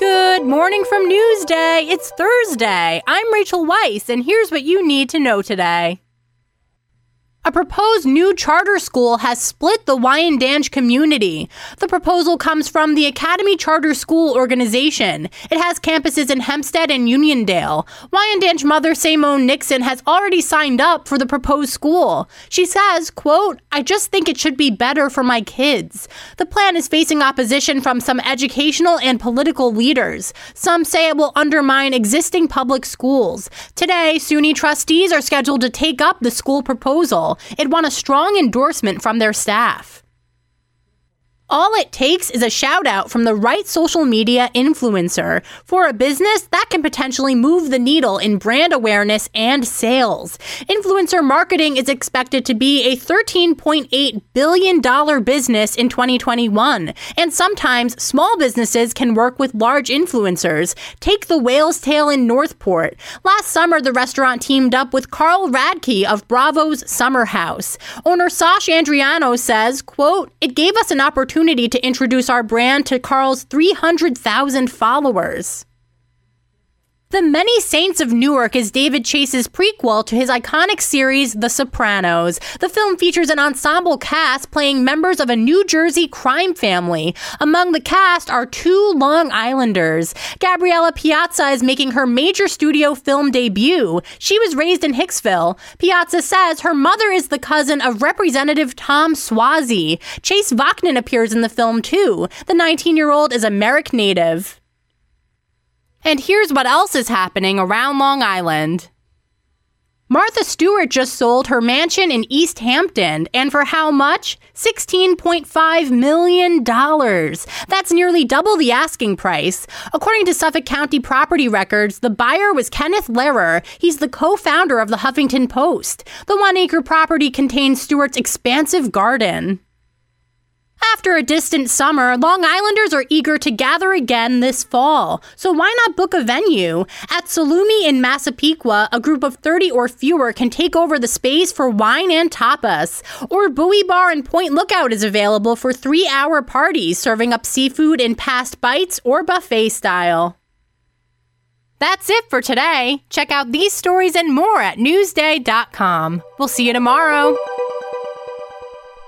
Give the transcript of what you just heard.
Good morning from Newsday. It's Thursday. I'm Rachel Weiss, and here's what you need to know today. A proposed new charter school has split the Wyandanch community. The proposal comes from the Academy Charter School organization. It has campuses in Hempstead and Uniondale. Wyandanch mother Simone Nixon has already signed up for the proposed school. She says, quote, I just think it should be better for my kids. The plan is facing opposition from some educational and political leaders. Some say it will undermine existing public schools. Today, SUNY trustees are scheduled to take up the school proposal. It won a strong endorsement from their staff. All it takes is a shout out from the right social media influencer for a business that can potentially move the needle in brand awareness and sales. Influencer marketing is expected to be a $13.8 billion business in 2021. And sometimes small businesses can work with large influencers. Take the Whale's Tail in Northport. Last summer, the restaurant teamed up with Carl Radke of Bravo's Summer House. Owner Sash Andriano says, quote, it gave us an opportunity opportunity to introduce our brand to Carl's 300,000 followers. The Many Saints of Newark is David Chase's prequel to his iconic series, The Sopranos. The film features an ensemble cast playing members of a New Jersey crime family. Among the cast are two Long Islanders. Gabriella Piazza is making her major studio film debut. She was raised in Hicksville. Piazza says her mother is the cousin of Representative Tom Suozzi. Chase Vaknin appears in the film too. The 19 year old is a Merrick native. And here's what else is happening around Long Island. Martha Stewart just sold her mansion in East Hampton, and for how much? $16.5 million. That's nearly double the asking price. According to Suffolk County property records, the buyer was Kenneth Lerer. He's the co founder of the Huffington Post. The one acre property contains Stewart's expansive garden. After a distant summer, Long Islanders are eager to gather again this fall. So why not book a venue? At Salumi in Massapequa, a group of 30 or fewer can take over the space for wine and tapas. Or Bowie Bar and Point Lookout is available for three hour parties, serving up seafood in passed bites or buffet style. That's it for today. Check out these stories and more at Newsday.com. We'll see you tomorrow.